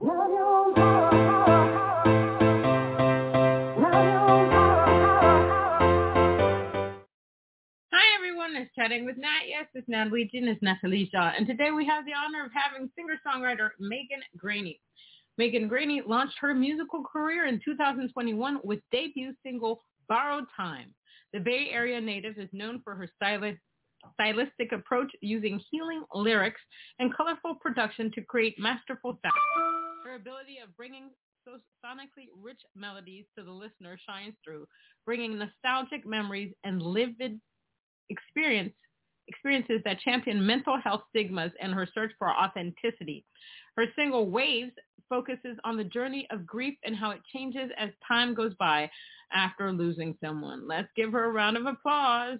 Hi everyone, it's Chatting with Nat. Yes, it's Natalie Jean, it's Natalie Shaw. And today we have the honor of having singer-songwriter Megan Graney. Megan Graney launched her musical career in 2021 with debut single Borrowed Time. The Bay Area native is known for her stylish, stylistic approach using healing lyrics and colorful production to create masterful sound. Ability of bringing so sonically rich melodies to the listener shines through, bringing nostalgic memories and livid experience experiences that champion mental health stigmas and her search for authenticity. Her single Waves focuses on the journey of grief and how it changes as time goes by after losing someone. Let's give her a round of applause.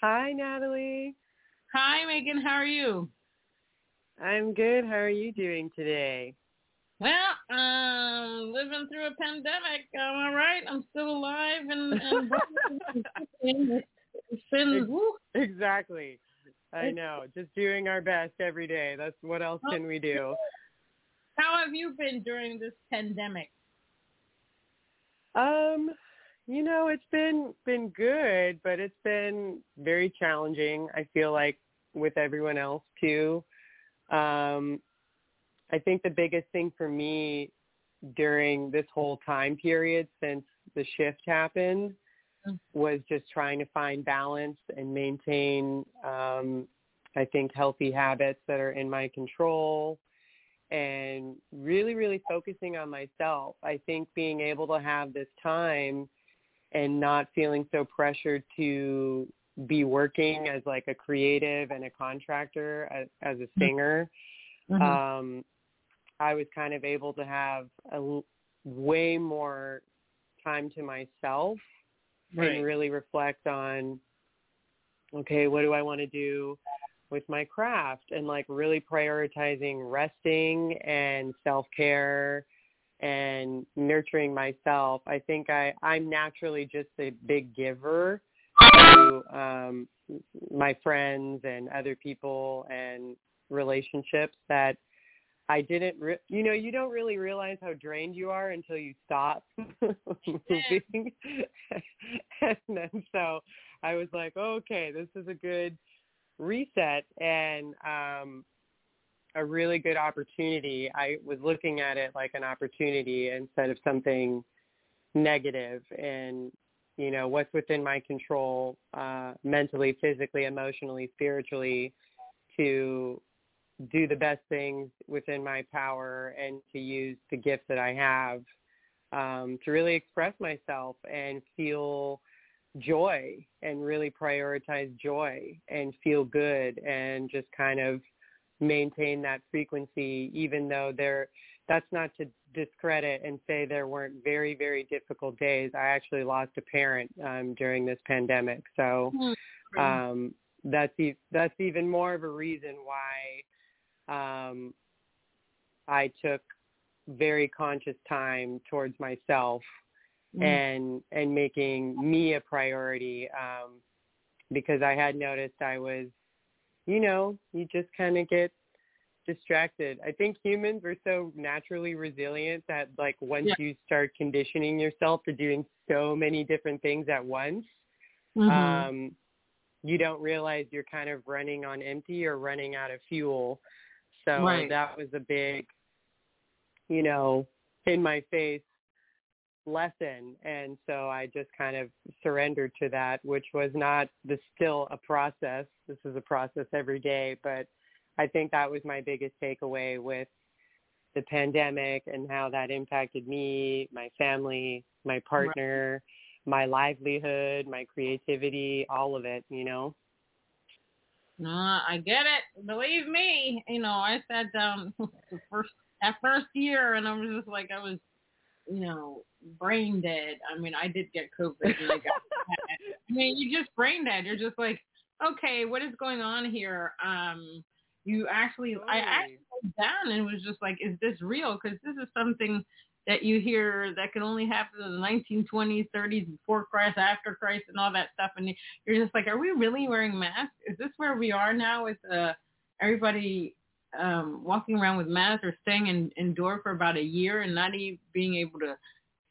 Hi, Natalie. Hi, Megan. How are you? I'm good. How are you doing today? Well, um, living through a pandemic. I'm I right? I'm still alive and, and been, woo. Exactly. I know. Just doing our best every day. That's what else can we do? How have you been during this pandemic? Um, you know, it's been been good, but it's been very challenging. I feel like with everyone else too. Um, I think the biggest thing for me during this whole time period since the shift happened was just trying to find balance and maintain um, I think healthy habits that are in my control and really really focusing on myself. I think being able to have this time and not feeling so pressured to be working as like a creative and a contractor as, as a singer Mm-hmm. um I was kind of able to have a way more time to myself Right. and really reflect on okay what do i want to do with my craft and like really prioritizing resting and self-care and nurturing myself i think i i'm naturally just a big giver to um my friends and other people and relationships that I didn't, re- you know, you don't really realize how drained you are until you stop moving. and then so I was like, okay, this is a good reset and um, a really good opportunity. I was looking at it like an opportunity instead of something negative and you know what's within my control uh mentally physically emotionally spiritually to do the best things within my power and to use the gift that I have um, to really express myself and feel joy and really prioritize joy and feel good and just kind of maintain that frequency even though there that's not to discredit and say there weren't very very difficult days. I actually lost a parent um during this pandemic. So um that's e- that's even more of a reason why um I took very conscious time towards myself Mm. and and making me a priority um because I had noticed I was you know you just kind of get distracted i think humans are so naturally resilient that like once Yeah. you start conditioning yourself to doing so many different things at once Mhm. um, you don't realize you're kind of running on empty or running out of fuel. So Right. that was a big, you know, in my face lesson. And so I just kind of surrendered to that, which was not the still a process. This is a process every day, but I think that was my biggest takeaway with the pandemic and how that impacted me, my family, my partner, my livelihood, my creativity, all of it, you know. No, I get it. Believe me, you know, I sat down um, the first that first year and I was just like I was, you know, brain dead. I mean, I did get COVID and I got I mean, you just brain dead. You're just like, okay, what is going on here? Um you actually totally. I actually went down and was just like, is this real? Because this is something that you hear that can only happen in the 1920s, 30s, before Christ, after Christ, and all that stuff. And you're just like, are we really wearing masks? Is this where we are now with uh, everybody um, walking around with masks or staying in, indoor for about a year and not even being able to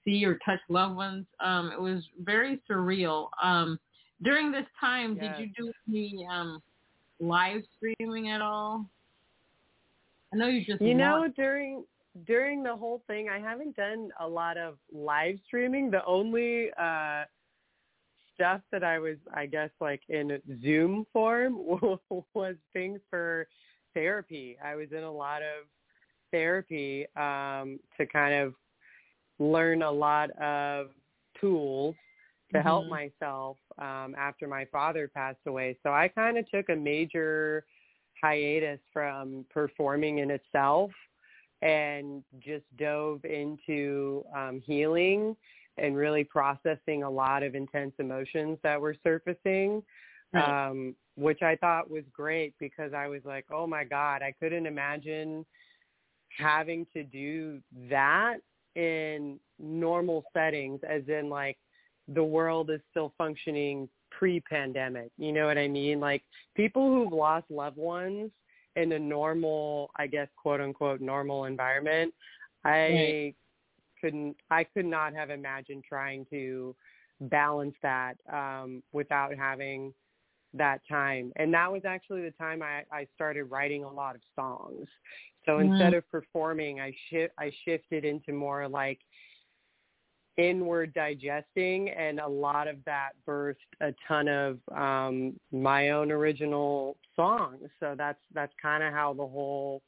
see or touch loved ones? Um, it was very surreal. Um, during this time, yes. did you do any um, live streaming at all? I know you just you know during during the whole thing, I haven't done a lot of live streaming. The only uh stuff that I was, I guess, like in Zoom form was things for therapy. I was in a lot of therapy um, to kind of learn a lot of tools to mm-hmm. help myself um, after my father passed away. So I kind of took a major hiatus from performing in itself and just dove into um, healing and really processing a lot of intense emotions that were surfacing, right. um, which I thought was great because I was like, oh my God, I couldn't imagine having to do that in normal settings, as in like the world is still functioning pre-pandemic. You know what I mean? Like people who've lost loved ones in a normal, I guess, quote unquote, normal environment, I right. couldn't, I could not have imagined trying to balance that um, without having that time. And that was actually the time I, I started writing a lot of songs. So mm-hmm. instead of performing, I shi- I shifted into more like inward digesting and a lot of that birthed a ton of um my own original songs so that's that's kind of how the whole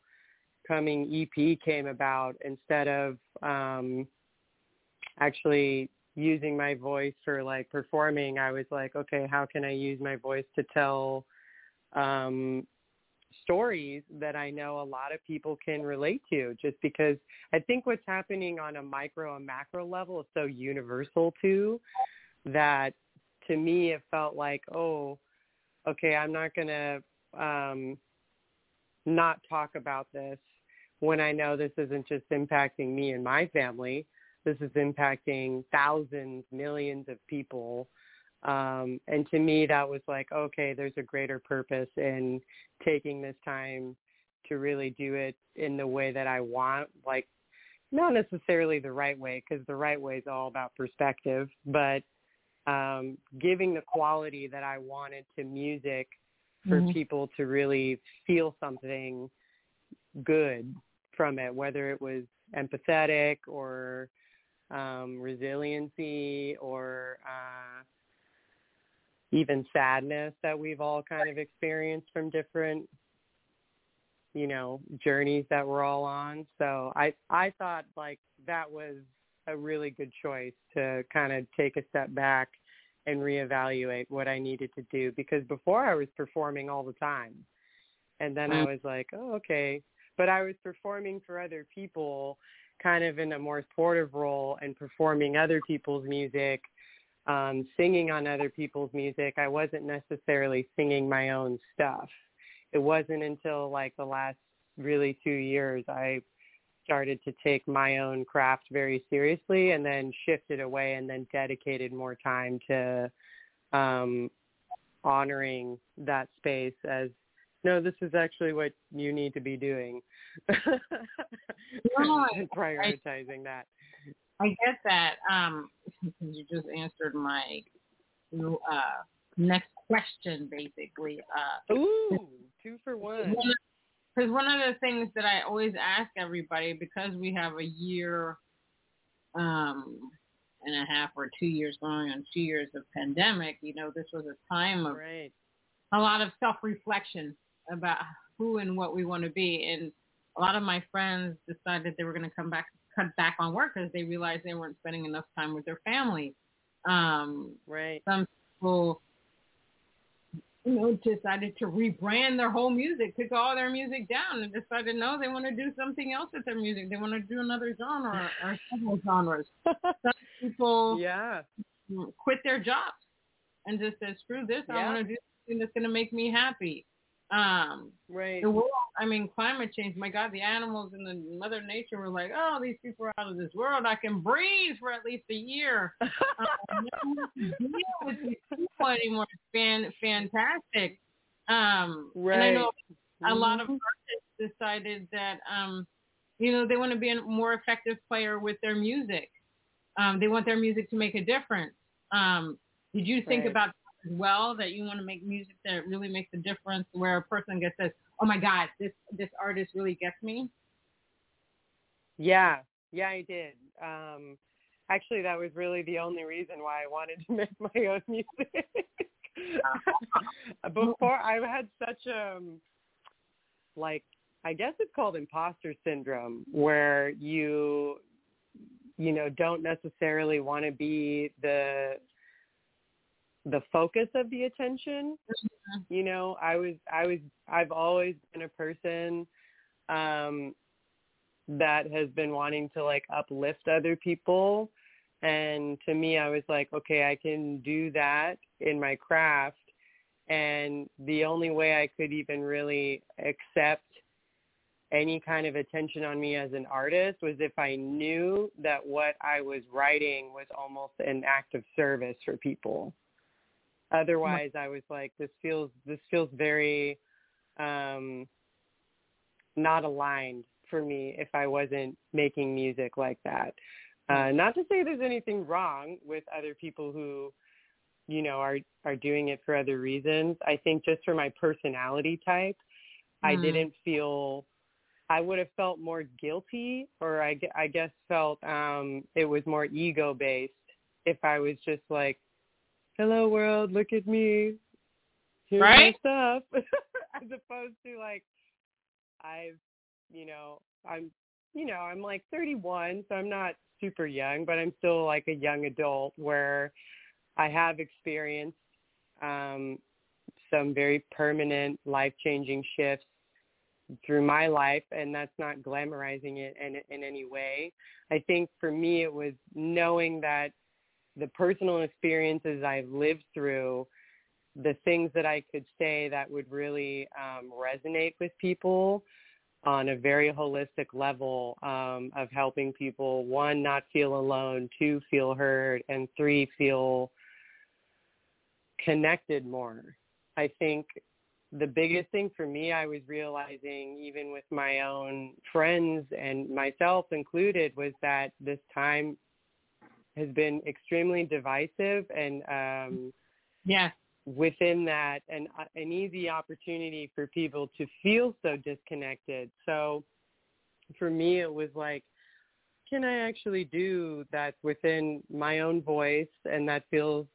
coming ep came about instead of um actually using my voice for like performing i was like okay how can i use my voice to tell um stories that I know a lot of people can relate to just because I think what's happening on a micro and macro level is so universal too that to me it felt like, oh, okay, I'm not going to um, not talk about this when I know this isn't just impacting me and my family. This is impacting thousands, millions of people um, and to me, that was like, okay, there's a greater purpose in taking this time to really do it in the way that I want, like not necessarily the right way because the right way is all about perspective, but um, giving the quality that I wanted to music for mm-hmm. people to really feel something good from it, whether it was empathetic or um, resiliency or uh, even sadness that we've all kind of experienced from different you know journeys that we're all on. So i i thought like that was a really good choice to kind of take a step back and reevaluate what i needed to do because before i was performing all the time. And then i was like oh okay. But i was performing for other people kind of in a more supportive role and performing other people's music um, singing on other people's music. I wasn't necessarily singing my own stuff. It wasn't until like the last really two years I started to take my own craft very seriously and then shifted away and then dedicated more time to um, honoring that space as no, this is actually what you need to be doing. no, prioritizing that. I get that. Um, you just answered my uh, next question, basically. Uh, Ooh, two for one. Because one of the things that I always ask everybody, because we have a year um, and a half or two years going on two years of pandemic, you know, this was a time of right. a lot of self-reflection about who and what we want to be. And a lot of my friends decided they were going to come back cut back on work because they realized they weren't spending enough time with their families. Um, right. Some people, you know, decided to rebrand their whole music, took all their music down, and decided no, they want to do something else with their music. They want to do another genre or several genres. Some people, yeah, quit their jobs and just said, screw this, yeah. I want to do something that's going to make me happy. Um, right. The world, I mean, climate change. My God, the animals and the Mother Nature were like, oh, these people are out of this world. I can breathe for at least a year. um, deal with these people anymore. It's fan, fantastic. Um, right. And I know a mm-hmm. lot of artists decided that, um, you know, they want to be a more effective player with their music. Um, they want their music to make a difference. Um, did you think right. about as well that you want to make music that really makes a difference where a person gets says, "Oh my God, this this artist really gets me." Yeah, yeah, I did. Um, actually, that was really the only reason why I wanted to make my own music. Before I had such a um, like I guess it's called imposter syndrome where you you know don't necessarily want to be the the focus of the attention. Mm-hmm. You know, I was I was I've always been a person um that has been wanting to like uplift other people and to me I was like, okay, I can do that in my craft and the only way I could even really accept any kind of attention on me as an artist was if I knew that what I was writing was almost an act of service for people otherwise i was like this feels this feels very um not aligned for me if i wasn't making music like that. Uh not to say there's anything wrong with other people who you know are are doing it for other reasons. I think just for my personality type mm. i didn't feel I would have felt more guilty or I, I guess felt um it was more ego based if I was just like hello world, look at me. Here's right? my stuff. As opposed to like I've you know, I'm you know, I'm like 31, so I'm not super young, but I'm still like a young adult where I have experienced um, some very permanent life-changing shifts through my life, and that's not glamorizing it in, in any way. I think for me, it was knowing that the personal experiences I've lived through, the things that I could say that would really um, resonate with people on a very holistic level um, of helping people, one, not feel alone, two, feel heard, and three, feel connected more. I think the biggest thing for me I was realizing even with my own friends and myself included was that this time has been extremely divisive and um yeah within that an an easy opportunity for people to feel so disconnected. So for me it was like can i actually do that within my own voice? And that feels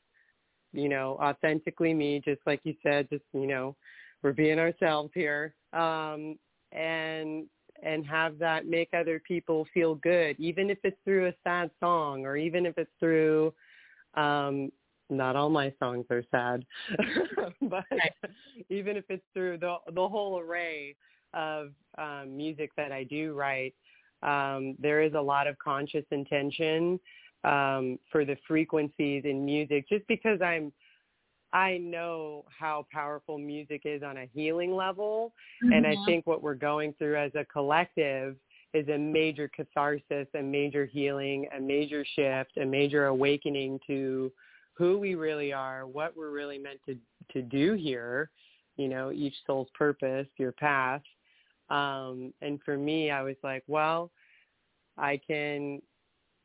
you know authentically me just like you said just you know we're being ourselves here. Um and and have that make other people feel good, even if it's through a sad song or even if it's through um not all my songs are sad, but even if it's through the the whole array of um, music that I do write, um, there is a lot of conscious intention um, for the frequencies in music. Just because I'm I know how powerful music is on a healing level. Mm-hmm. And I mm-hmm. think what we're going through as a collective is a major catharsis, a major healing, a major shift, a major awakening to who we really are, what we're really meant to, to do here, you know, each soul's purpose, your path. Um, and for me, I was like, well, I can,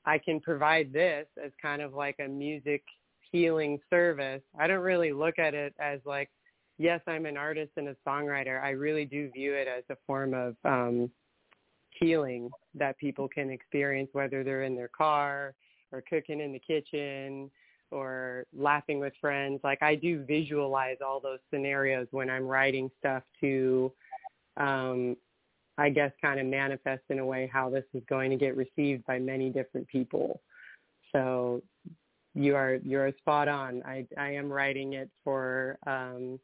I can provide this as kind of like a music healing service. I don't really look at it as like, yes, I'm an artist and a songwriter. I really do view it as a form of um, healing that people can experience, whether they're in their car or cooking in the kitchen or laughing with friends. Like I do visualize all those scenarios when I'm writing stuff to, um, I guess, kind of manifest in a way how this is going to get received by many different people. So you are you are spot on. I I am writing it for um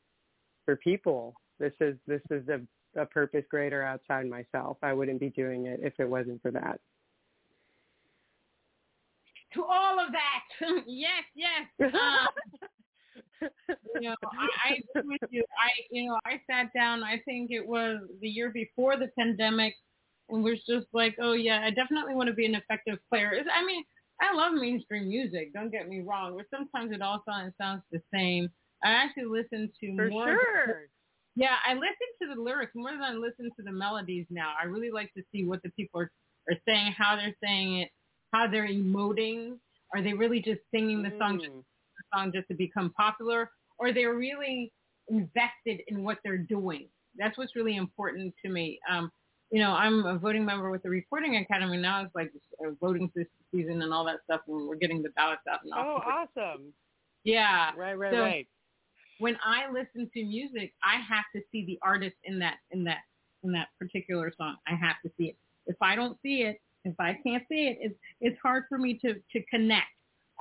for people. This is this is a a purpose greater outside myself. I wouldn't be doing it if it wasn't for that. To all of that, yes, yes. Um, you know, I, I agree with you. I, you know, I sat down. I think it was the year before the pandemic, and was just like, oh yeah, I definitely want to be an effective player. It's, I mean, I love mainstream music. Don't get me wrong, but sometimes it all sounds sounds the same. I actually listen to For more. sure. Yeah, I listen to the lyrics more than I listen to the melodies now. I really like to see what the people are, are saying, how they're saying it, how they're emoting. Are they really just singing the song, just, Mm. the song just to become popular, or they're really invested in what they're doing? That's what's really important to me. Um, you know, I'm a voting member with the Recording Academy now. It's like uh, voting this season and all that stuff, and we're getting the ballots out. And all Oh, awesome. yeah. Right, right, So- right. when I listen to music, I have to see the artist in that in that in that particular song. I have to see it. If I don't see it, if I can't see it, it's it's hard for me to to connect.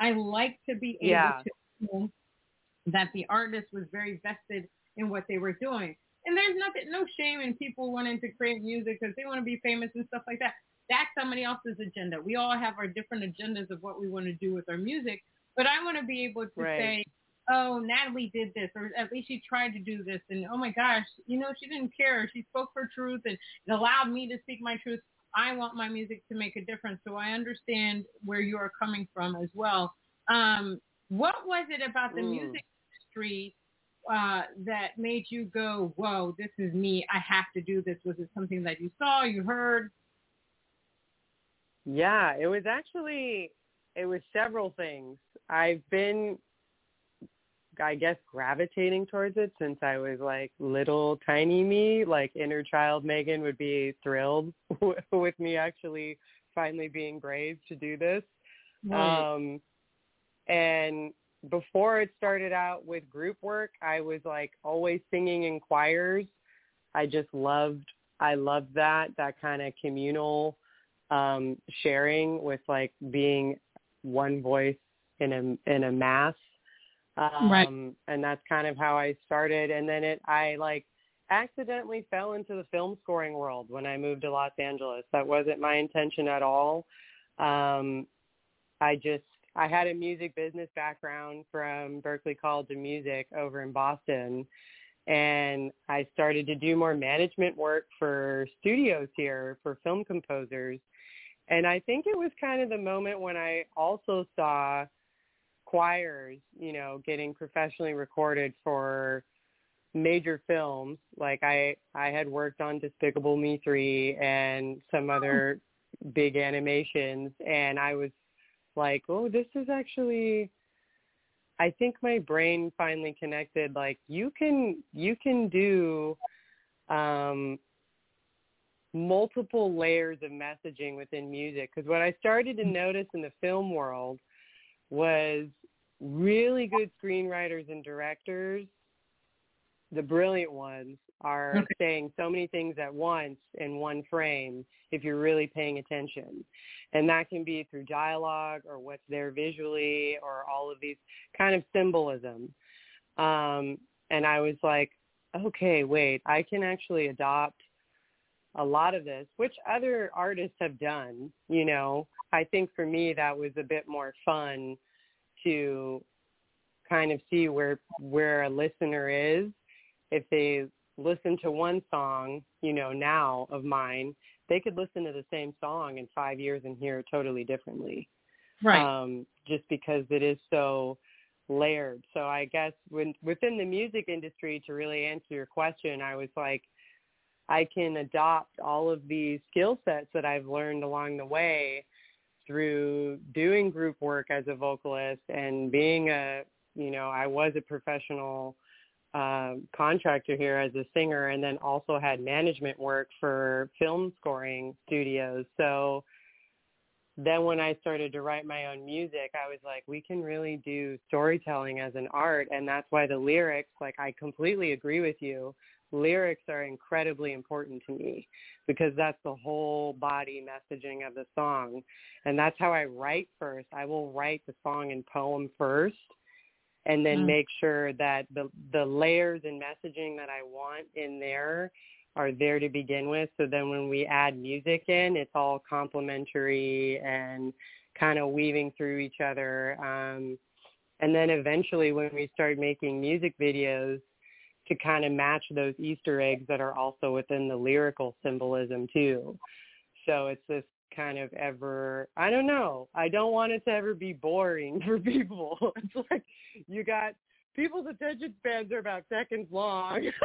I like to be able Yeah. to know that the artist was very vested in what they were doing. And there's nothing, no shame in people wanting to create music because they want to be famous and stuff like that. That's somebody else's agenda. We all have our different agendas of what we want to do with our music. But I want to be able to Right. say, oh, Natalie did this, or at least she tried to do this, and oh my gosh, you know, she didn't care. She spoke her truth, and it allowed me to speak my truth. I want my music to make a difference, so I understand where you are coming from as well. Um, what was it about the Mm. music industry uh, that made you go, whoa, this is me. I have to do this. Was it something that you saw, you heard? Yeah, it was actually it was several things. I've been I guess gravitating towards it since I was like little tiny me, like inner child Megan would be thrilled with me actually finally being brave to do this. Um and before it started out with group work, I was like always singing in choirs. I just loved I loved that that kind of communal um sharing with like being one voice in a in a mass. Um Right. and that's kind of how I started and then it I like accidentally fell into the film scoring world when I moved to Los Angeles. That wasn't my intention at all. Um I just I had a music business background from Berklee College of Music over in Boston and I started to do more management work for studios here for film composers. And I think it was kind of the moment when I also saw choirs, you know, getting professionally recorded for major films. Like I I had worked on Despicable Me 3 and some oh. other big animations and I was like, "Oh, this is actually I think my brain finally connected like you can you can do um multiple layers of messaging within music. Because what I started to notice in the film world was really good screenwriters and directors the brilliant ones are Okay. saying so many things at once in one frame if you're really paying attention. And that can be through dialogue or what's there visually or all of these kind of symbolism. Um and i was like okay wait i can actually adopt a lot of this which other artists have done you know. I think for me that was a bit more fun to kind of see where where a listener is if they listen to one song you know now of mine they could listen to the same song in five years and hear it totally differently Right. um, just because it is so layered. So I guess when, within the music industry, to really answer your question, I was like, I can adopt all of these skill sets that I've learned along the way through doing group work as a vocalist and being a, you know, I was a professional um, contractor here as a singer and then also had management work for film scoring studios. So then when I started to write my own music, I was like, we can really do storytelling as an art. And that's why the lyrics, like I completely agree with you. lyrics are incredibly important to me because that's the whole body messaging of the song. And that's how I write first. I will write the song in poem first and then mm. make sure that the the layers and messaging that I want in there are there to begin with. So then when we add music in, it's all complementary and kind of weaving through each other. Um, and then eventually when we start making music videos to kind of match those Easter eggs that are also within the lyrical symbolism too. So it's this kind of ever I don't know. I don't want it to ever be boring for people. It's like you got people's attention spans are about seconds long.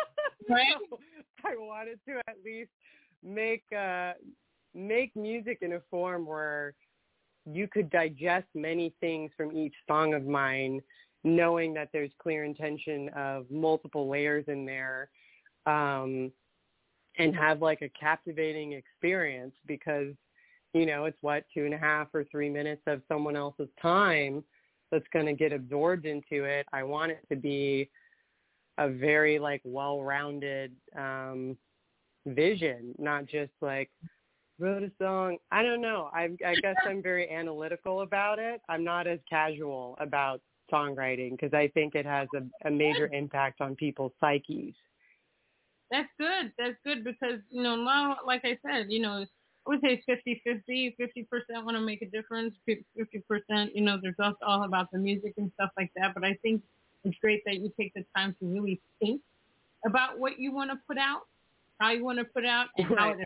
Right. so I wanted to at least make uh make music in a form where you could digest many things from each song of mine knowing that there's clear intention of multiple layers in there um and have like a captivating experience because you know it's what two and a half or three minutes of someone else's time that's going to get absorbed into it i want it to be a very like well-rounded um vision not just like wrote a song. I don't know. I i guess i'm very analytical about it. I'm not as casual about songwriting because i think it has a, a major impact on people's psyches. That's good. That's good because you know now like i said you know I would say 50 50 50% want to make a difference 50% you know there's also all about the music and stuff like that but i think it's great that you take the time to really think about what you want to put out how you want to put out and right. how it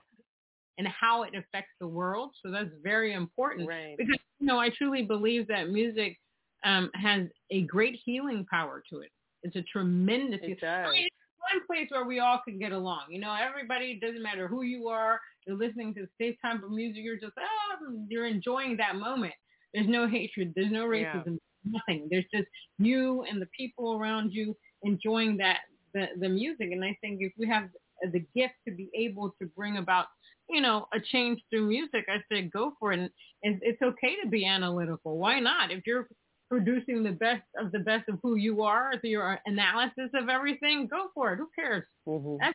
and how it affects the world so that's very important right. because you know i truly believe that music um, has a great healing power to it it's a tremendous it does. I mean, one place where we all can get along. You know, everybody doesn't matter who you are. You're listening to the same type of music. You're just oh, you're enjoying that moment. There's no hatred. There's no racism. Yeah. Nothing. There's just you and the people around you enjoying that the the music. And I think if we have the gift to be able to bring about you know a change through music, I say go for it. And it's, it's okay to be analytical. Why not? If you're producing the best of the best of who you are through your analysis of everything, go for it. Who cares? Mm-hmm.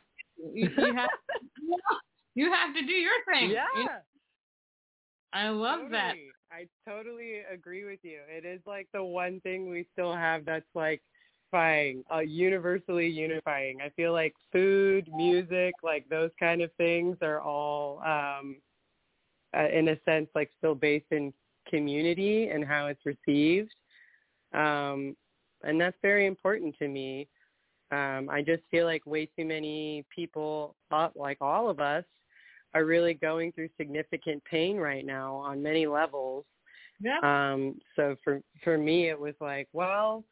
You, you, have, you have to do your thing. Yeah. You know? I love totally. that. I totally agree with you. It is like the one thing we still have that's like unifying, uh, universally unifying. I feel like food, music, like those kind of things are all, um, uh, in a sense, like still based in community and how it's received. Um, and that's very important to me. Um, I just feel like way too many people, uh, like all of us, are really going through significant pain right now on many levels. Yeah. Um, so for for me, it was like, well,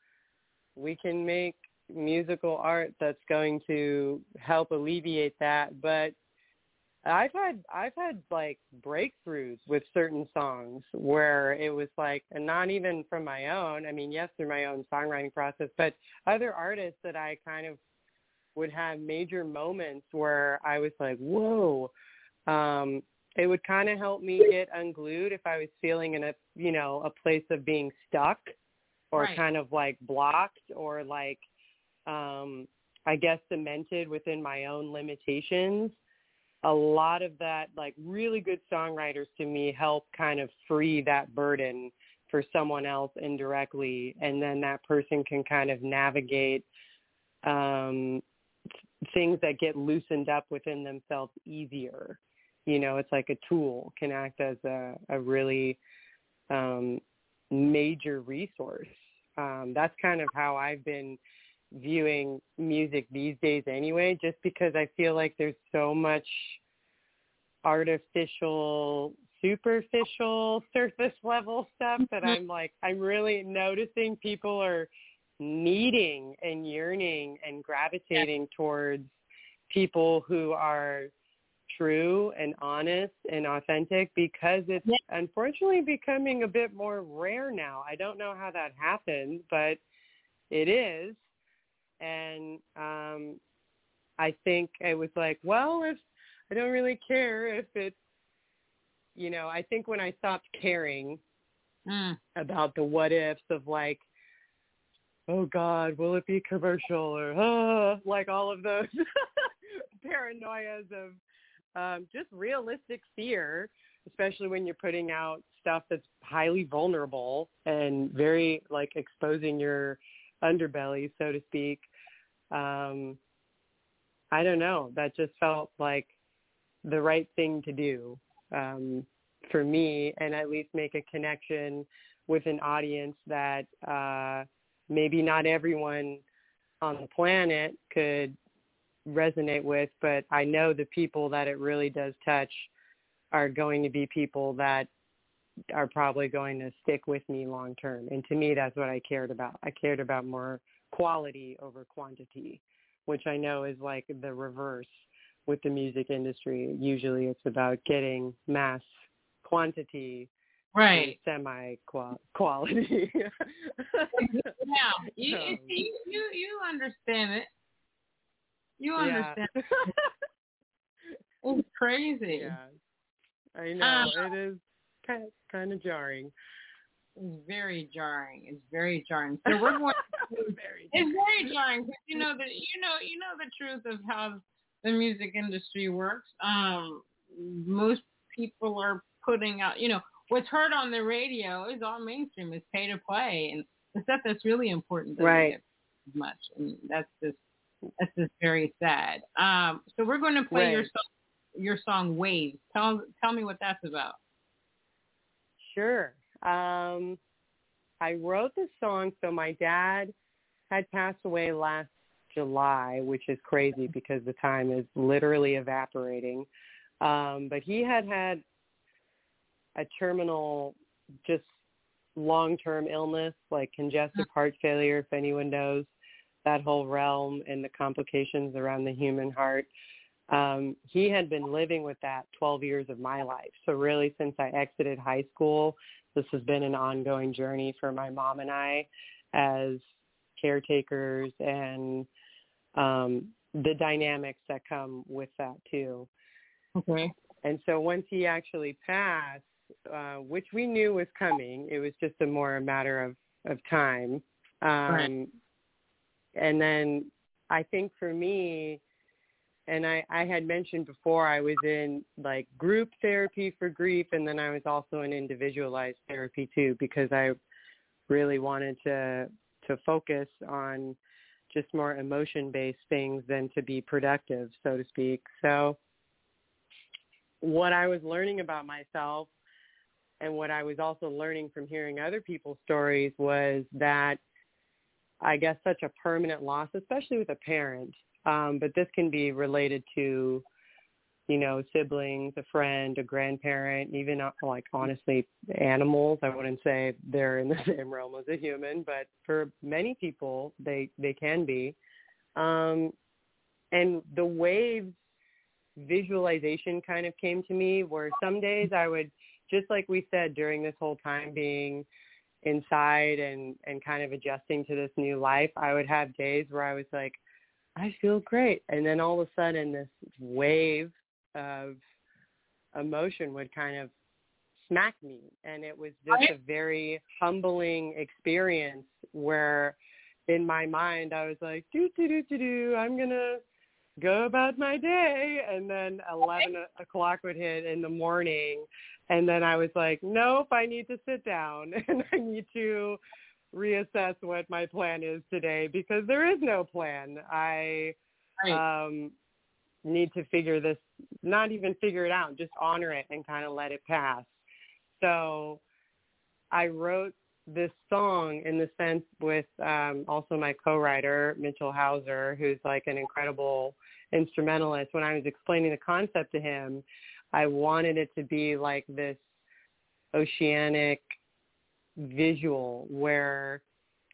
we can make musical art that's going to help alleviate that, but I've had I've had like breakthroughs with certain songs where it was like and not even from my own. I mean, yes, through my own songwriting process, but other artists that I kind of would have major moments where I was like, "Whoa." Um it would kind of help me get unglued if I was feeling in a, you know, a place of being stuck or right. kind of like blocked or like um I guess cemented within my own limitations a lot of that, like really good songwriters to me help kind of free that burden for someone else indirectly. And then that person can kind of navigate um, things that get loosened up within themselves easier. You know, it's like a tool can act as a, a really um, major resource. Um, that's kind of how I've been viewing music these days anyway, just because I feel like there's so much artificial, superficial, surface level stuff that Mm-hmm. I'm like, I'm really noticing people are needing and yearning and gravitating towards people who are true and honest and authentic because it's Yeah. unfortunately becoming a bit more rare now. I don't know how that happened, but it is and um I think it was like, well, if I don't really care if it's you know, I think when I stopped caring Mm. about the what ifs of like oh god, will it be commercial or uh, like all of those paranoias of um, just realistic fear, especially when you're putting out stuff that's highly vulnerable and very like exposing your underbelly, so to speak. Um, I don't know. That just felt like the right thing to do um, for me, and at least make a connection with an audience that uh, maybe not everyone on the planet could resonate with, but I know the people that it really does touch are going to be people that are probably going to stick with me long term. And to me, that's what I cared about. I cared about more quality over quantity, which I know is like the reverse with the music industry. Usually it's about getting mass quantity right. semi quality yeah. You, you, you you understand it. You understand yeah. it's crazy. Yeah. I know. Um, it is kind of kind of jarring it's very jarring it's very jarring so we're going very it's very jarring because you know that you know you know the truth of how the music industry works um most people are putting out you know what's heard on the radio is all mainstream. It's pay to play, and the stuff that's really important doesn't right. get much, and that's just that's just very sad. Um, so we're going to play right. your song, your song "Waves." Tell tell me what that's about. Sure. Um, I wrote the song. So my dad had passed away last July, which is crazy because the time is literally evaporating. Um, but he had had a terminal, just long-term illness like congestive heart failure, if anyone knows that whole realm and the complications around the human heart. Um, he had been living with that 12 years of my life. So really since I exited high school, this has been an ongoing journey for my mom and I as caretakers and um, the dynamics that come with that too. Okay. And so once he actually passed, uh, which we knew was coming. It was just a more a matter of of time. Um, right. And then I think for me, and I, I had mentioned before, I was in like group therapy for grief, and then I was also in individualized therapy too, because I really wanted to to focus on just more emotion based things than to be productive, so to speak. So what I was learning about myself and what I was also learning from hearing other people's stories was that I guess such a permanent loss, especially with a parent, um, but this can be related to, you know, siblings, a friend, a grandparent, even uh, like honestly animals. I wouldn't say they're in the same realm as a human, but for many people, they they can be. Um, and the waves visualization kind of came to me where some days I would just like we said during this whole time being inside and and kind of adjusting to this new life, I would have days where I was like, I feel great, and then all of a sudden this wave of emotion would kind of smack me, and it was just a very humbling experience where in my mind I was like, do do do do do, I'm gonna go about my day, and then eleven o'clock would hit in the morning, and then I was like, nope, I need to sit down. And I need to reassess what my plan is today because there is no plan. I right. um, need to figure this, not even figure it out, just honor it and kind of let it pass. So I wrote this song in the sense with um, also my co-writer, Mitchell Hauser, who's like an incredible instrumentalist. When I was explaining the concept to him, I wanted it to be like this oceanic visual where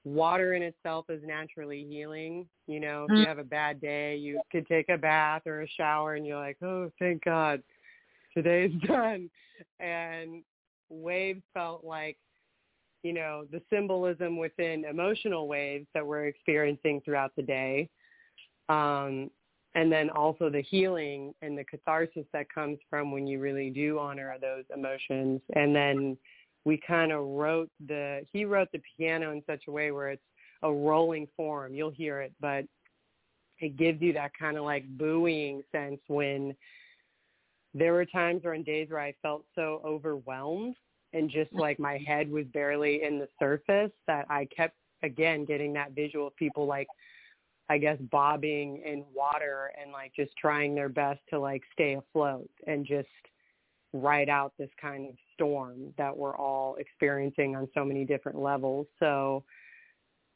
water in itself is naturally healing. You know, if you mm-hmm. have a bad day, you could take a bath or a shower and you're like, oh, thank God, today's done. And waves felt like, you know, the symbolism within emotional waves that we're experiencing throughout the day. Um, and then also the healing and the catharsis that comes from when you really do honor those emotions and then we kind of wrote the he wrote the piano in such a way where it's a rolling form. You'll hear it but it gives you that kind of like buoying sense when there were times or on days where I felt so overwhelmed and just like my head was barely in the surface that I kept again getting that visual of people like I guess bobbing in water and like just trying their best to like stay afloat and just ride out this kind of storm that we're all experiencing on so many different levels. So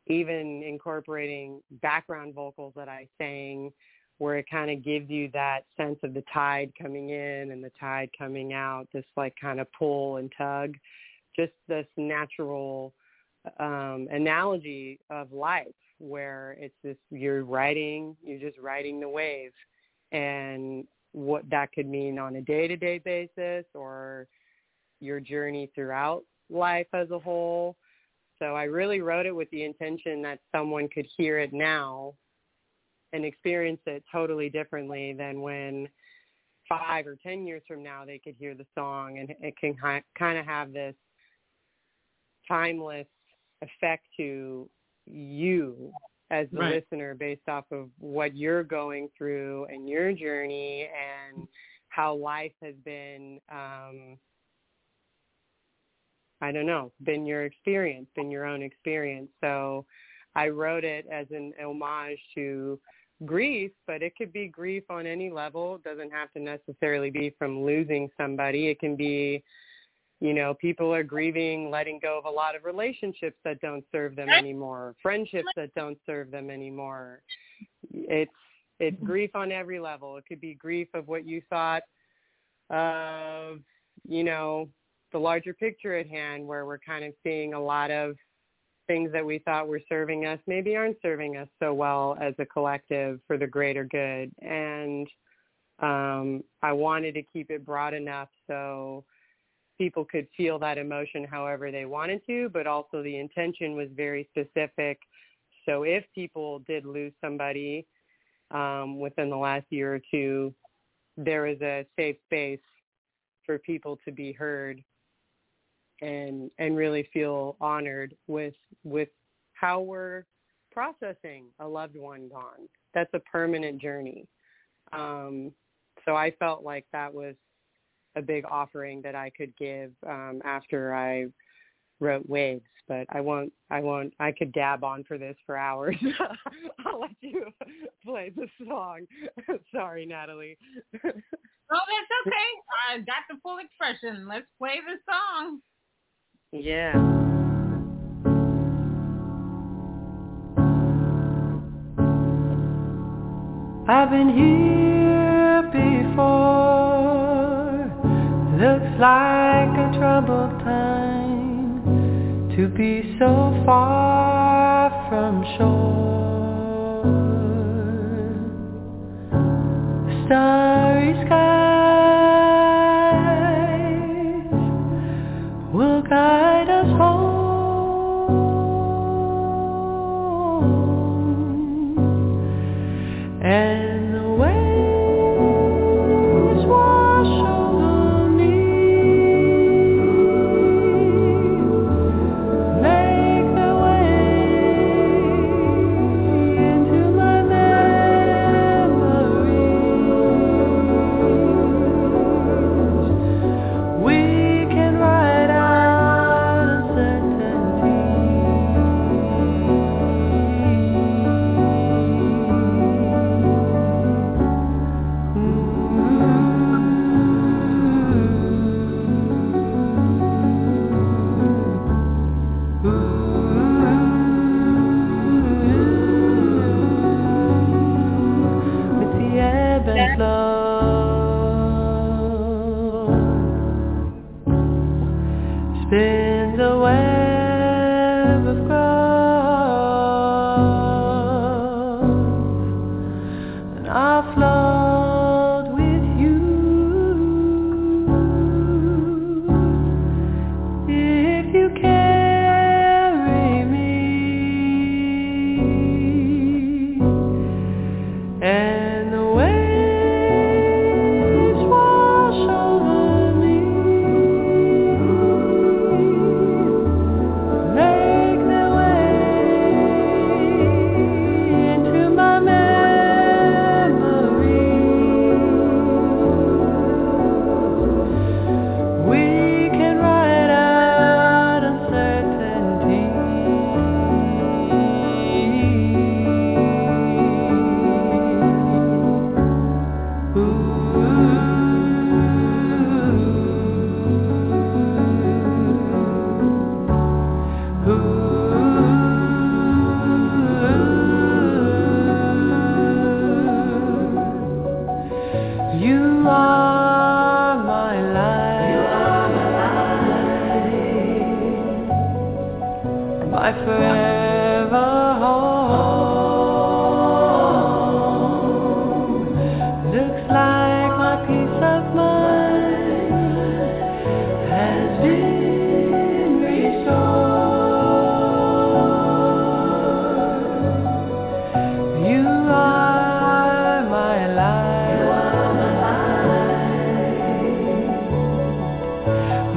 even incorporating background vocals that I sang where it kind of gives you that sense of the tide coming in and the tide coming out, this like kind of pull and tug, just this natural um, analogy of life where it's this, you're riding, you're just riding the wave and what that could mean on a day-to-day basis or your journey throughout life as a whole. So I really wrote it with the intention that someone could hear it now and experience it totally differently than when five or ten years from now they could hear the song and it can kind of have this timeless effect to you as the right. listener based off of what you're going through and your journey and how life has been um I don't know, been your experience, been your own experience. So I wrote it as an homage to grief, but it could be grief on any level. It doesn't have to necessarily be from losing somebody. It can be, you know, people are grieving letting go of a lot of relationships that don't serve them anymore, friendships that don't serve them anymore. It's it's mm-hmm. grief on every level. It could be grief of what you thought of, you know, the larger picture at hand where we're kind of seeing a lot of things that we thought were serving us maybe aren't serving us so well as a collective for the greater good. And um, I wanted to keep it broad enough so people could feel that emotion however they wanted to, but also the intention was very specific. So if people did lose somebody um, within the last year or two, there is a safe space for people to be heard and and really feel honored with with how we're processing a loved one gone. That's a permanent journey. Um, so I felt like that was a big offering that I could give um, after I wrote Waves. But I won't. I won't. I could gab on for this for hours. I'll let you play the song. Sorry, Natalie. oh, that's okay. I got the full expression. Let's play the song. Yeah. I've been here before. Looks like a troubled time to be so far from shore. Starry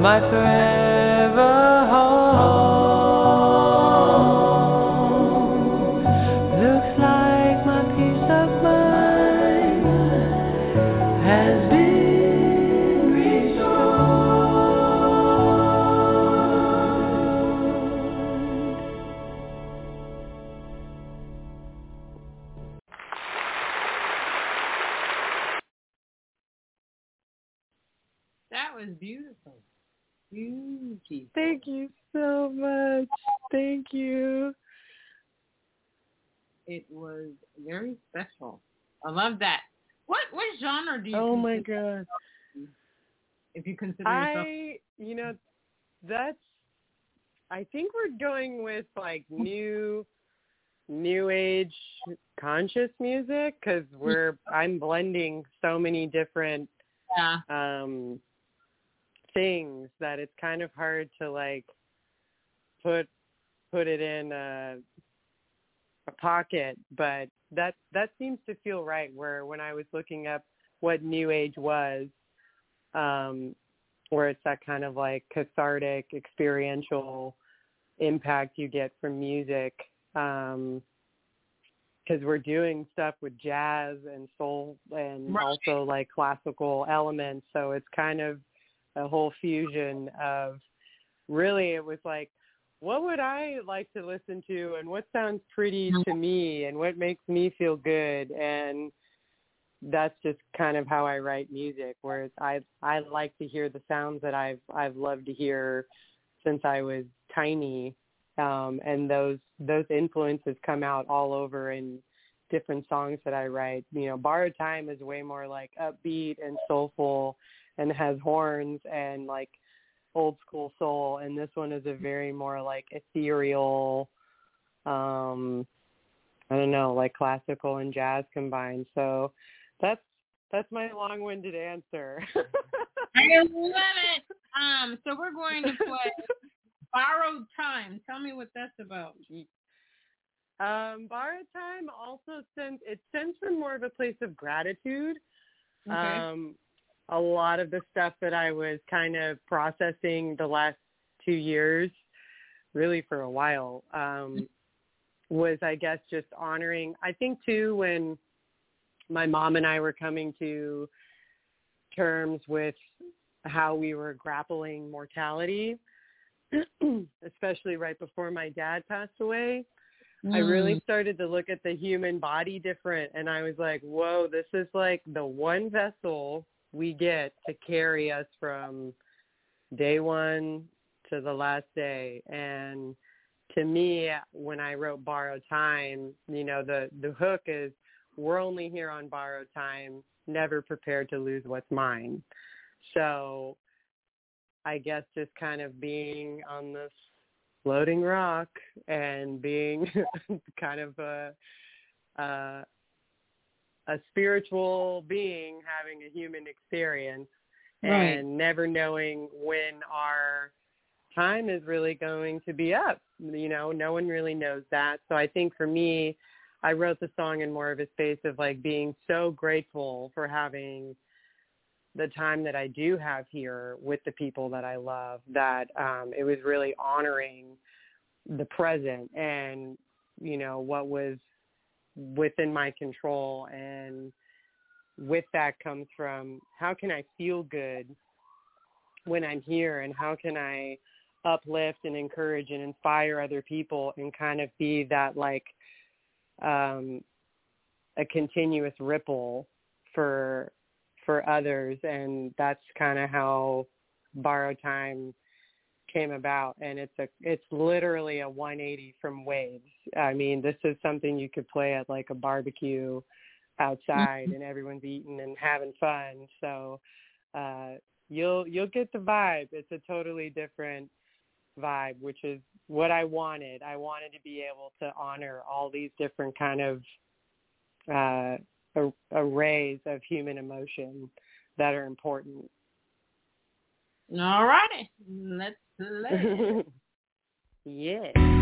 my friend. I love that. What what genre do you? Oh my god. If you consider yourself, I, you know, that's. I think we're going with like new, new age conscious music because we're. I'm blending so many different yeah, um things that it's kind of hard to like put put it in a a pocket but that that seems to feel right where when I was looking up what new age was um where it's that kind of like cathartic experiential impact you get from music um because we're doing stuff with jazz and soul and Right. also like classical elements so it's kind of a whole fusion of really it was like what would I like to listen to and what sounds pretty to me and what makes me feel good? And that's just kind of how I write music whereas I I like to hear the sounds that I've I've loved to hear since I was tiny. Um and those those influences come out all over in different songs that I write. You know borrowed time is way more like upbeat and soulful and has horns and like old school soul and this one is a very more like ethereal um I don't know, like classical and jazz combined. So that's that's my long-winded answer. I love it. Um, so we're going to play Borrowed Time. Tell me what that's about. um, borrowed time also sends it sends from more of a place of gratitude. Okay. Um, a lot of the stuff that I was kind of processing the last two years, really for a while, um, was I guess just honoring. I think too when my mom and I were coming to terms with how we were grappling mortality, especially right before my dad passed away. I really Mm. started to look at the human body different and I was like, whoa, this is like the one vessel we get to carry us from day one to the last day. And to me, when I wrote Borrowed Time, you know, the, the hook is we're only here on borrowed time, never prepared to lose what's mine. So I guess just kind of being on this floating rock and being kind of a, a a spiritual being having a human experience Right. and never knowing when our time is really going to be up. You know, no one really knows that. So I think for me, I wrote the song in more of a space of like being so grateful for having the time that I do have here with the people that I love that um it was really honoring the present and you know what was within my control and with that comes from how can I feel good when I'm here and how can I uplift and encourage and inspire other people and kind of be that like um a continuous ripple for for others? And that's kind of how borrow time came about and it's a it's literally a 180 from waves i mean this is something you could play at like a barbecue outside and everyone's eating and having fun. So uh you'll you'll get the vibe. It's a totally different vibe which is what i wanted. I wanted to be able to honor all these different kind of uh ar- arrays of human emotion that are important All righty. Let's play. yeah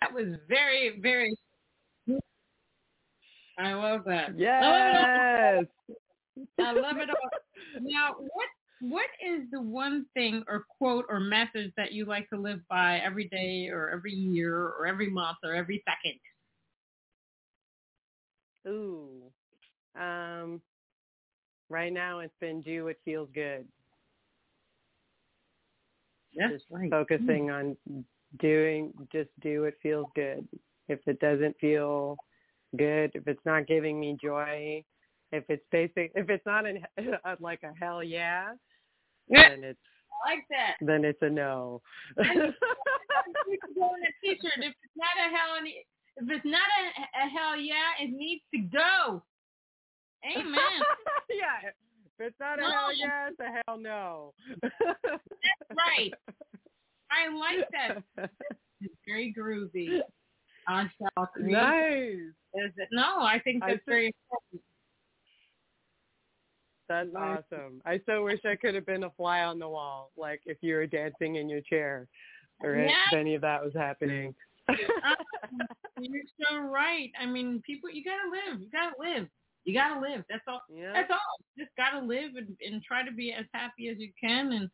That was very, very. I love that. Yes. I love it all. Now, what what is the one thing or quote or message that you like to live by every day or every year or every month or every second? Ooh. Um, right now it's been do what feels good. That's just right. focusing hmm. on doing just do what feels good. If it doesn't feel good, if it's not giving me joy, if it's basic, if it's not an, like a hell yeah, Yeah. then it's I like that. then it's a no. You can go on a t-shirt. If it's not a hell, if it's not a, a hell yeah, it needs to go. Amen. yeah. If it's not a No. hell it's a hell no. That's right. I like that. It's very groovy. I shall nice. Is it? No, I think I that's think- very important. That's awesome. I so wish I could have been a fly on the wall, like if you were dancing in your chair, or if any of that was happening. Uh, you're so right. I mean, people, you gotta live. You gotta live. You gotta live. That's all. yeah. That's all. Just gotta live and, and try to be as happy as you can. And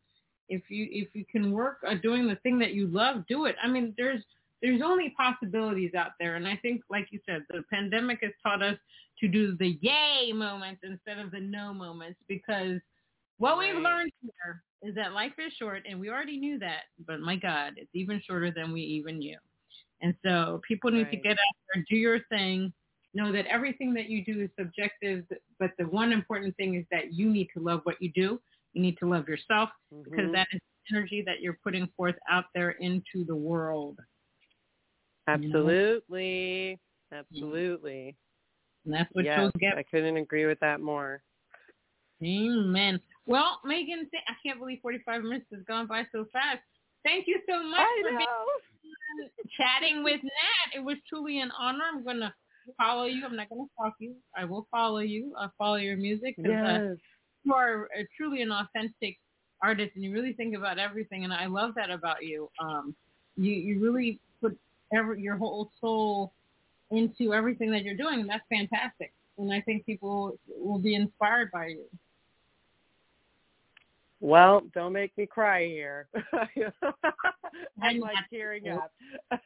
if you if you can work uh, doing the thing that you love, do it. I mean, there's there's only possibilities out there. And I think, like you said, the pandemic has taught us to do the yay moments instead of the no moments because what we've learned here is that life is short, and we already knew that. But my God, it's even shorter than we even knew. And so people need to get out there, do your thing. Know that everything that you do is subjective, but the one important thing is that you need to love what you do. You need to love yourself because Mhm. that is energy that you're putting forth out there into the world. Absolutely. Absolutely. And that's what yes, you'll get. I couldn't agree with that more. Amen. Well, Megan, I can't believe 45 minutes has gone by so fast. Thank you so much I for being chatting with Nat. It was truly an honor. I'm going to follow you. I'm not going to stalk you. I will follow you. I'll follow your music. uh, Yes. you are uh, truly an authentic artist and you really think about everything. And I love that about you. Um, you, you really put every, your whole soul into everything that you're doing. And that's fantastic. And I think people will be inspired by you. Well, don't make me cry here. I'm like tearing up.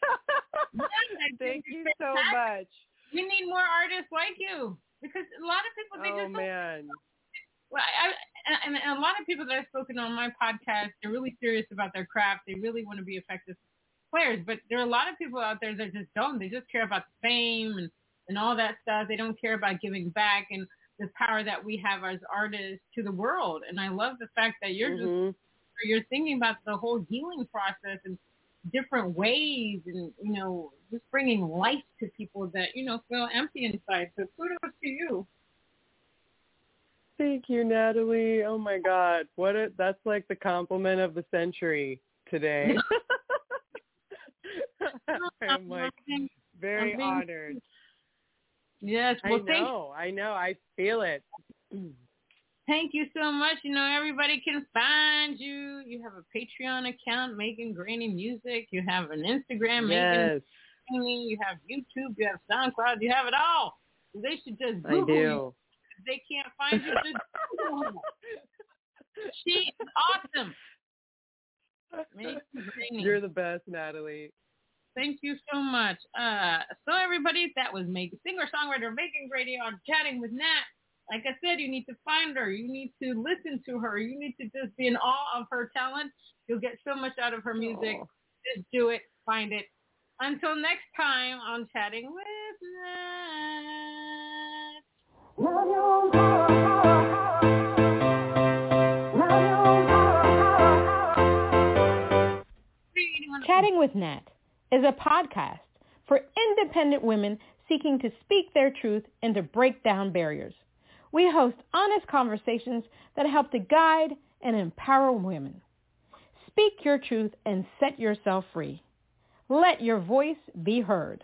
Thank you so much. We need more artists like you because a lot of people they Oh just man. Well, I, I, and and a lot of people that I've spoken on my podcast, they're really serious about their craft. They really want to be effective players, but there are a lot of people out there that just don't. They just care about the fame and and all that stuff. They don't care about giving back and the power that we have as artists to the world. And I love the fact that you're mm-hmm. just you're thinking about the whole healing process and different ways and you know just bringing life to people that you know feel empty inside. So kudos to you. Thank you natalie. Oh my god. What a that's like the compliment of the century today. I'm like very honored. Yes. Well, i know. I know. I feel it Thank you so much. You know, everybody can find you. You have a Patreon account, Megan Graney Music. You have an Instagram, yes. Megan Graney. You have YouTube. You have SoundCloud. You have it all. They should just Google I do. you. If they can't find you, just Google She's awesome. You're the best, Natalie. Thank you so much. Uh, so everybody, that was Megan, singer-songwriter Megan Graney on Chatting with Nat like I said, you need to find her. You need to listen to her. You need to just be in awe of her talent. You'll get so much out of her music. Oh. Just do it. Find it. Until next time on Chatting with Nat. Chatting with Nat is a podcast for independent women seeking to speak their truth and to break down barriers. We host honest conversations that help to guide and empower women. Speak your truth and set yourself free. Let your voice be heard.